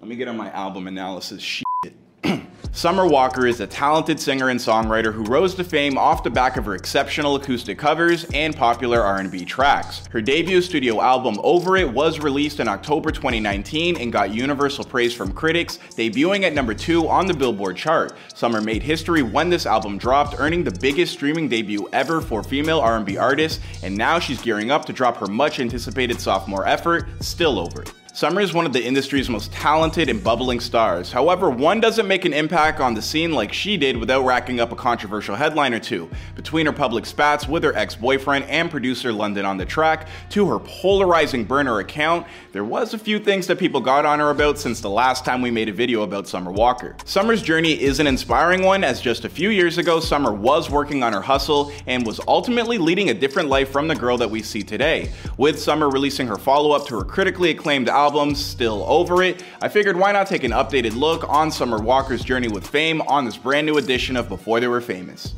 Let me get on my album analysis shit. Summer Walker is a talented singer and songwriter who rose to fame off the back of her exceptional acoustic covers and popular R&B tracks. Her debut studio album Over It was released in October 2019 and got universal praise from critics, debuting at number 2 on the Billboard chart. Summer made history when this album dropped, earning the biggest streaming debut ever for female R&B artists, and now she's gearing up to drop her much anticipated sophomore effort, Still Over It. Summer is one of the industry's most talented and bubbling stars. However, one doesn't make an impact on the scene like she did without racking up a controversial headline or two. Between her public spats with her ex boyfriend and producer London on the track, to her polarizing burner account, there was a few things that people got on her about since the last time we made a video about Summer Walker. Summer's journey is an inspiring one, as just a few years ago, Summer was working on her hustle and was ultimately leading a different life from the girl that we see today. With Summer releasing her follow up to her critically acclaimed album, album, Still Over It, I figured why not take an updated look on Summer Walker's journey with fame on this brand new edition of Before They Were Famous.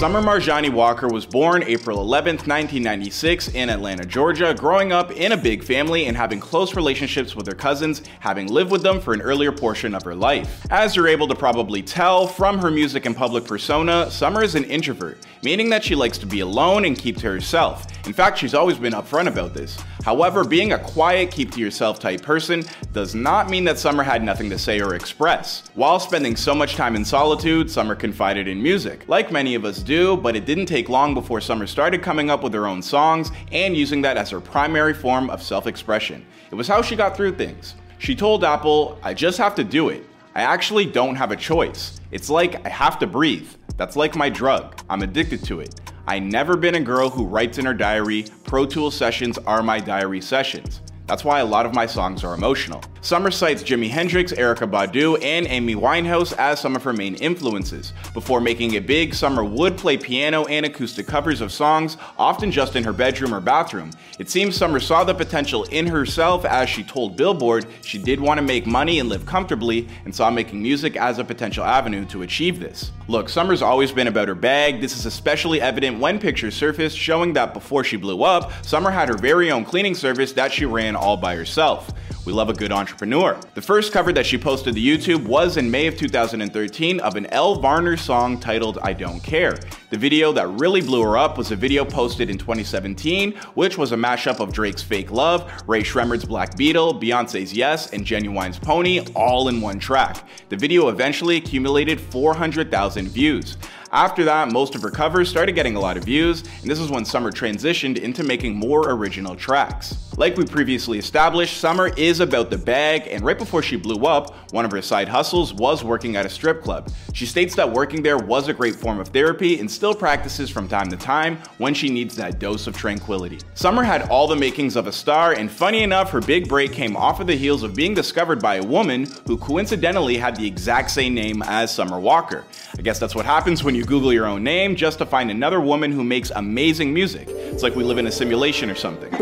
Summer Marjani Walker was born April 11, 1996, in Atlanta, Georgia, growing up in a big family and having close relationships with her cousins, having lived with them for an earlier portion of her life. As you're able to probably tell from her music and public persona, Summer is an introvert, meaning that she likes to be alone and keep to herself. In fact, she's always been upfront about this. However, being a quiet, keep to yourself type person does not mean that Summer had nothing to say or express. While spending so much time in solitude, Summer confided in music, like many of us do, but it didn't take long before Summer started coming up with her own songs and using that as her primary form of self expression. It was how she got through things. She told Apple, I just have to do it. I actually don't have a choice. It's like I have to breathe. That's like my drug. I'm addicted to it. I never been a girl who writes in her diary, Pro Tool sessions are my diary sessions. That's why a lot of my songs are emotional. Summer cites Jimi Hendrix, Erykah Badu, and Amy Winehouse as some of her main influences. Before making it big, Summer would play piano and acoustic covers of songs, often just in her bedroom or bathroom. It seems Summer saw the potential in herself as she told Billboard she did want to make money and live comfortably and saw making music as a potential avenue to achieve this. Look, Summer's always been about her bag. This is especially evident when pictures surfaced showing that before she blew up, Summer had her very own cleaning service that she ran all by herself. We love a good entrepreneur. The first cover that she posted to YouTube was in May of 2013 of an Elle Varner song titled I Don't Care. The video that really blew her up was a video posted in 2017, which was a mashup of Drake's Fake Love, Rae Sremmurd's Black Beetle, Beyonce's Yes, and Ginuwine's Pony all in one track. The video eventually accumulated 400,000 views. After that, most of her covers started getting a lot of views, and this is when Summer transitioned into making more original tracks. Like we previously established, Summer is about the bag, and right before she blew up, one of her side hustles was working at a strip club. She states that working there was a great form of therapy and still practices from time to time when she needs that dose of tranquility. Summer had all the makings of a star, and funny enough, her big break came off of the heels of being discovered by a woman who coincidentally had the exact same name as Summer Walker. I guess that's what happens when you Google your own name just to find another woman who makes amazing music. It's like we live in a simulation or something.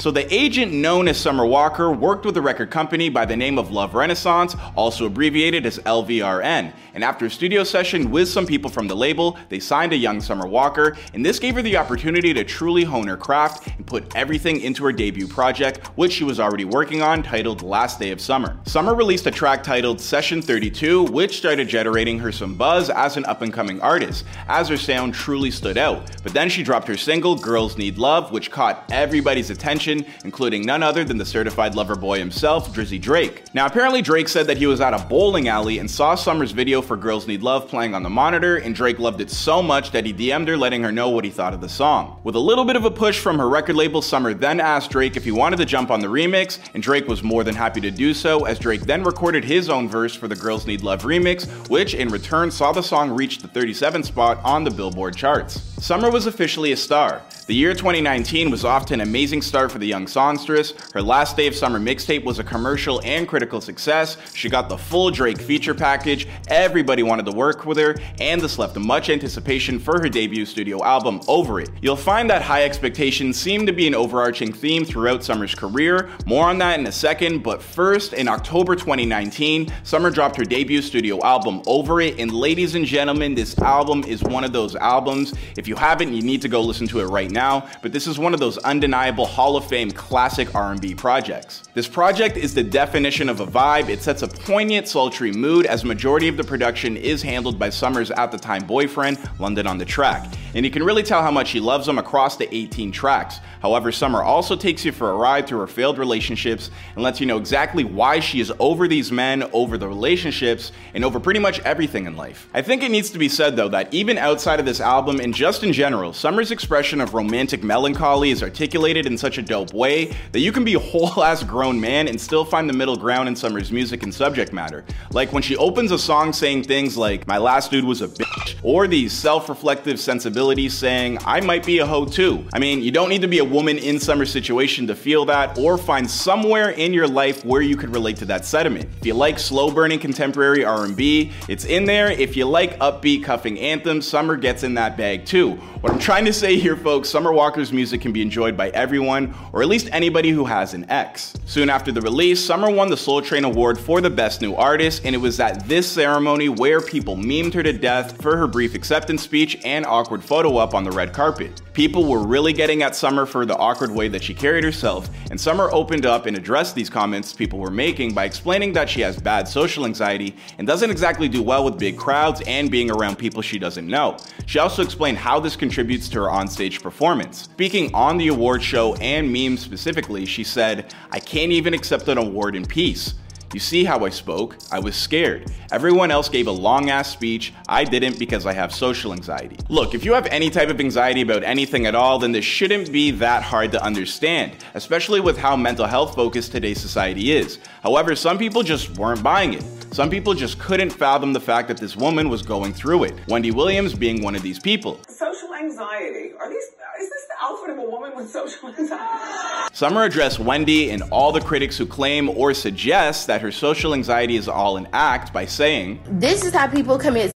So the agent known as Summer Walker worked with a record company by the name of Love Renaissance, also abbreviated as LVRN. And after a studio session with some people from the label, they signed a young Summer Walker, and this gave her the opportunity to truly hone her craft and put everything into her debut project, which she was already working on, titled Last Day of Summer. Summer released a track titled Session 32, which started generating her some buzz as an up and coming artist, as her sound truly stood out. But then she dropped her single, Girls Need Love, which caught everybody's attention attention, including none other than the certified lover boy himself, Drizzy Drake. Now, apparently, Drake said that he was at a bowling alley and saw Summer's video for Girls Need Love playing on the monitor, and Drake loved it so much that he DM'd her letting her know what he thought of the song. With a little bit of a push from her record label, Summer then asked Drake if he wanted to jump on the remix, and Drake was more than happy to do so, as Drake then recorded his own verse for the Girls Need Love remix, which in return saw the song reach the 37th spot on the Billboard charts. Summer was officially a star. The year 2019 was off to an amazing start for the young songstress. Her last day of summer mixtape was a commercial and critical success. She got the full Drake feature package, everybody wanted to work with her, and this left much anticipation for her debut studio album, Over It. You'll find that high expectations seem to be an overarching theme throughout Summer's career. More on that in a second, but first, in October 2019, Summer dropped her debut studio album, Over It, and ladies and gentlemen, this album is one of those albums. If you haven't, you need to go listen to it right now, but this is one of those undeniable Hall of Fame classic R&B projects. This project is the definition of a vibe. It sets a poignant, sultry mood as majority of the production is handled by Summer's at the time boyfriend, London on the track. And you can really tell how much he loves him across the 18 tracks. However, Summer also takes you for a ride through her failed relationships and lets you know exactly why she is over these men, over the relationships, and over pretty much everything in life. I think it needs to be said though that even outside of this album and just in general, Summer's expression of romantic melancholy is articulated in such a dope way that you can be a whole ass grown man and still find the middle ground in Summer's music and subject matter. Like when she opens a song saying things like, My last dude was a bitch, or these self reflective sensibilities saying, I might be a hoe too. I mean, you don't need to be a woman in summer situation to feel that or find somewhere in your life where you could relate to that sentiment. If you like slow burning contemporary R&B, it's in there. If you like upbeat cuffing anthems, Summer gets in that bag too. What I'm trying to say here, folks, Summer Walker's music can be enjoyed by everyone, or at least anybody who has an ex. Soon after the release, Summer won the Soul Train Award for the Best New Artist, and it was at this ceremony where people memed her to death for her brief acceptance speech and awkward photo up on the red carpet. People were really getting at Summer for the awkward way that she carried herself, and Summer opened up and addressed these comments people were making by explaining that she has bad social anxiety and doesn't exactly do well with big crowds and being around people she doesn't know. She also explained how this contributes to her onstage performance. Speaking on the award show and memes specifically, she said, I can't even accept an award in peace. You see how I spoke? I was scared. Everyone else gave a long ass speech. I didn't because I have social anxiety. Look, if you have any type of anxiety about anything at all, then this shouldn't be that hard to understand, especially with how mental health focused today's society is. However, some people just weren't buying it. Some people just couldn't fathom the fact that this woman was going through it. Wendy Williams being one of these people. Social anxiety. Are these is this the outfit of a woman with social anxiety? Summer addressed Wendy and all the critics who claim or suggest that her social anxiety is all an act by saying, This is how people commit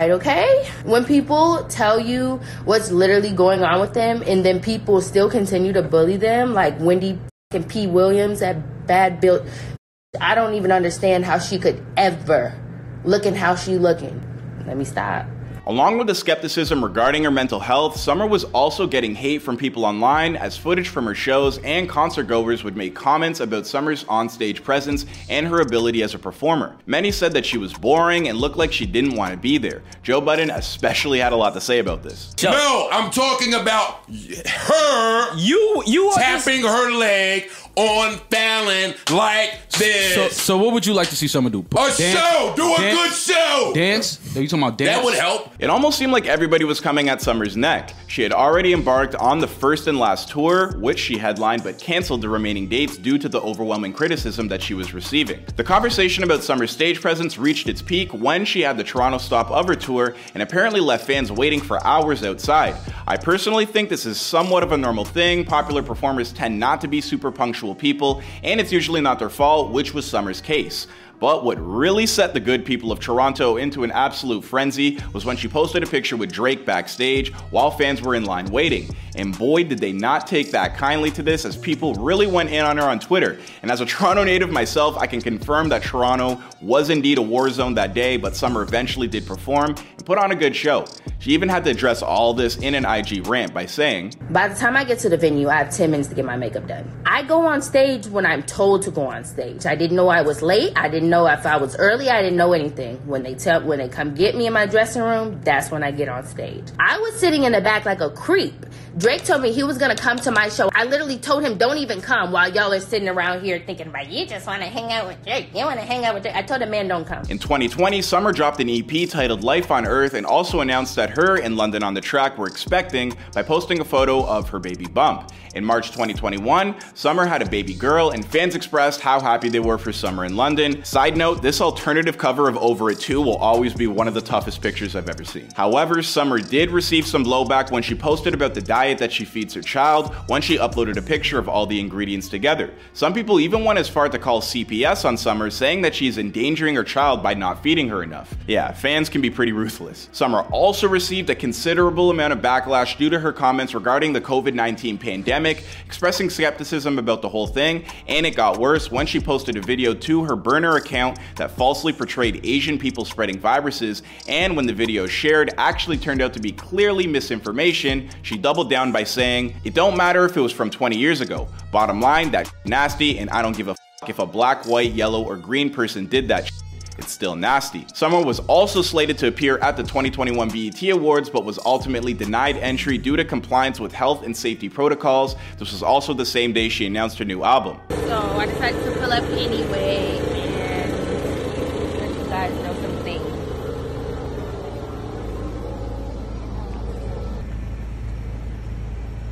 okay? When people tell you what's literally going on with them and then people still continue to bully them, like Wendy and P. Williams, that bad built, I don't even understand how she could ever look looking how she looking. Let me stop. Along with the skepticism regarding her mental health, Summer was also getting hate from people online as footage from her shows and concert goers would make comments about Summer's onstage presence and her ability as a performer. Many said that she was boring and looked like she didn't want to be there. Joe Budden especially had a lot to say about this. No, I'm talking about her You you are tapping her leg on Fallon like this. So, so what would you like to see someone do? a Dance- show, do a dance- good show. Dance? Are you talking about dance? That would help. It almost seemed like everybody was coming at Summer's neck. She had already embarked on the first and last tour, which she headlined but canceled the remaining dates due to the overwhelming criticism that she was receiving. The conversation about Summer's stage presence reached its peak when she had the Toronto stop of her tour and apparently left fans waiting for hours outside. I personally think this is somewhat of a normal thing. Popular performers tend not to be super punctual people, and it's usually not their fault, which was Summer's case. But what really set the good people of Toronto into an absolute frenzy was when she posted a picture with Drake backstage while fans were in line waiting. And boy, did they not take that kindly to this as people really went in on her on Twitter. And as a Toronto native myself, I can confirm that Toronto was indeed a war zone that day, but Summer eventually did perform put on a good show. She even had to address all this in an IG rant by saying, By the time I get to the venue, I have 10 minutes to get my makeup done. I go on stage when I'm told to go on stage. I didn't know I was late. I didn't know if I was early. I didn't know anything. When they tell when they come get me in my dressing room, that's when I get on stage. I was sitting in the back like a creep Drake told me he was gonna come to my show. I literally told him, don't even come while y'all are sitting around here thinking about you just wanna hang out with Drake. You wanna hang out with Drake. I told the man, don't come. In 2020, Summer dropped an EP titled Life on Earth and also announced that her and London on the track were expecting by posting a photo of her baby bump. In March 2021, Summer had a baby girl, and fans expressed how happy they were for Summer in London. Side note, this alternative cover of Over It 2 will always be one of the toughest pictures I've ever seen. However, Summer did receive some blowback when she posted about the diet that she feeds her child when she uploaded a picture of all the ingredients together. Some people even went as far to call CPS on Summer, saying that she's endangering her child by not feeding her enough. Yeah, fans can be pretty ruthless. Summer also received a considerable amount of backlash due to her comments regarding the COVID 19 pandemic, expressing skepticism about the whole thing, and it got worse when she posted a video to her burner account that falsely portrayed Asian people spreading viruses, and when the video shared actually turned out to be clearly misinformation, she doubled down by saying, It don't matter if it was from 20 years ago. Bottom line, that nasty, and I don't give a if a black, white, yellow, or green person did that it's still nasty. Summer was also slated to appear at the 2021 BET Awards, but was ultimately denied entry due to compliance with health and safety protocols. This was also the same day she announced her new album. So I decided to pull up anyway and let you guys know some things.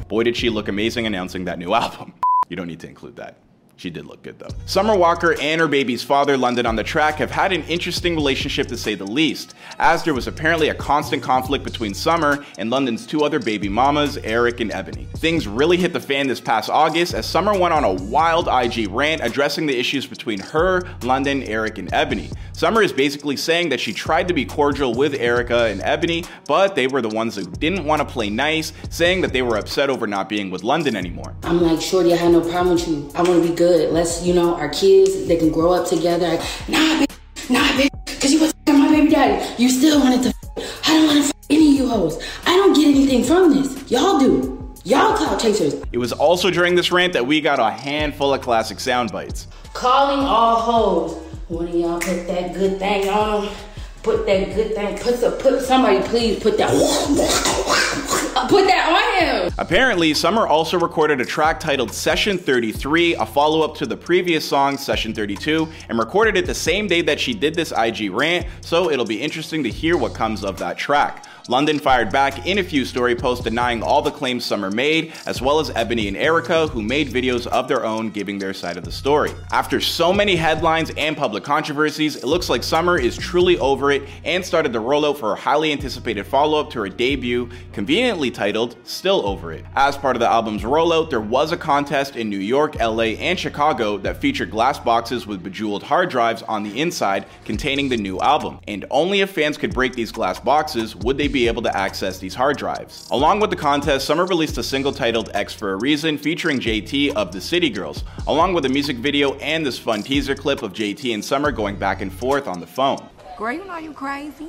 Boy, did she look amazing announcing that new album. You don't need to include that. She did look good though. Summer Walker and her baby's father, London on the track, have had an interesting relationship to say the least, as there was apparently a constant conflict between Summer and London's two other baby mamas, Erica and Ebony. Things really hit the fan this past August as Summer went on a wild IG rant addressing the issues between her, London, Erica, and Ebony. Summer is basically saying that she tried to be cordial with Erica and Ebony, but they were the ones who didn't want to play nice, saying that they were upset over not being with London anymore. I'm like, Shorty, I had no problem with you. I want to be good. Let's, you know, our kids, they can grow up together. Nah, bitch. Nah, bitch. Because you was my baby daddy. You still wanted to f- I don't want to f- any of you hoes. I don't get anything from this. Y'all do. Y'all clout chasers. It was also during this rant that we got a handful of classic sound bites. Calling all hoes. One of y'all put that good thing on them. Put that good thing. Put the, put somebody please put that. Put that on him. Apparently, Summer also recorded a track titled Session 33, a follow up to the previous song, Session 32, and recorded it the same day that she did this IG rant, so it'll be interesting to hear what comes of that track. London fired back in a few story posts denying all the claims Summer made, as well as Ebony and Erica, who made videos of their own giving their side of the story. After so many headlines and public controversies, it looks like Summer is truly over it and started the rollout for her highly anticipated follow up to her debut, conveniently titled Still Over It. As part of the album's rollout, there was a contest in New York, LA, and Chicago that featured glass boxes with bejeweled hard drives on the inside containing the new album, and only if fans could break these glass boxes would they be able to access these hard drives. Along with the contest, Summer released a single titled Ex for a Reason featuring JT of the City Girls, along with a music video and this fun teaser clip of JT and Summer going back and forth on the phone. Girl, you know you crazy.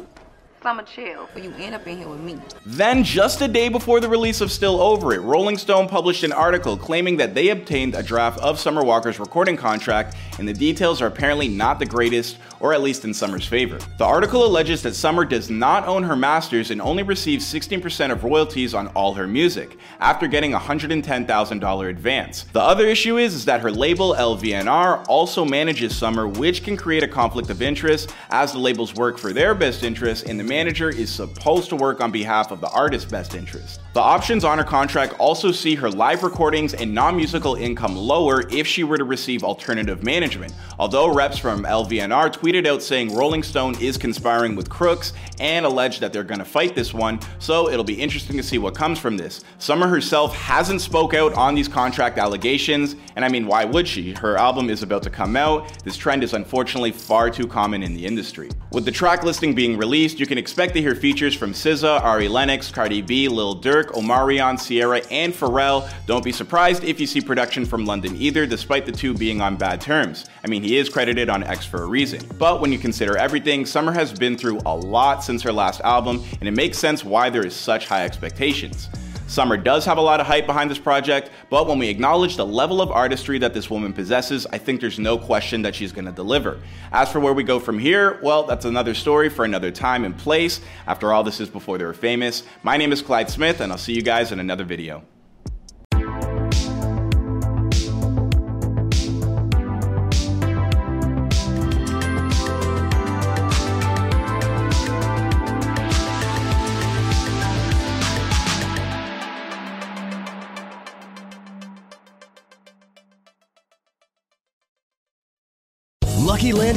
I'ma chill, but you end up in here with me. Then, just a day before the release of Still Over It, Rolling Stone published an article claiming that they obtained a draft of Summer Walker's recording contract, and the details are apparently not the greatest, or at least in Summer's favor. The article alleges that Summer does not own her masters and only receives 16% of royalties on all her music, after getting a $110,000 advance. The other issue is, is that her label LVNR also manages Summer, which can create a conflict of interest, as the labels work for their best interest in the manager is supposed to work on behalf of the artist's best interest. The options on her contract also see her live recordings and non musical income lower if she were to receive alternative management, although reps from LVNR tweeted out saying Rolling Stone is conspiring with crooks and alleged that they're gonna fight this one, so it'll be interesting to see what comes from this. Summer herself hasn't spoke out on these contract allegations, and I mean, why would she? Her album is about to come out. This trend is unfortunately far too common in the industry. With the track listing being released, you can expect to hear features from SZA, Ari Lennox, Cardi B, Lil Durk, Omarion, Ciara, and Pharrell. Don't be surprised if you see production from London either, despite the two being on bad terms. I mean, he is credited on Ex for a reason. But when you consider everything, Summer has been through a lot since her last album, and it makes sense why there is such high expectations. Summer does have a lot of hype behind this project, but when we acknowledge the level of artistry that this woman possesses, I think there's no question that she's gonna deliver. As for where we go from here, well, that's another story for another time and place. After all, this is before they were famous. My name is Clyde Smith, and I'll see you guys in another video.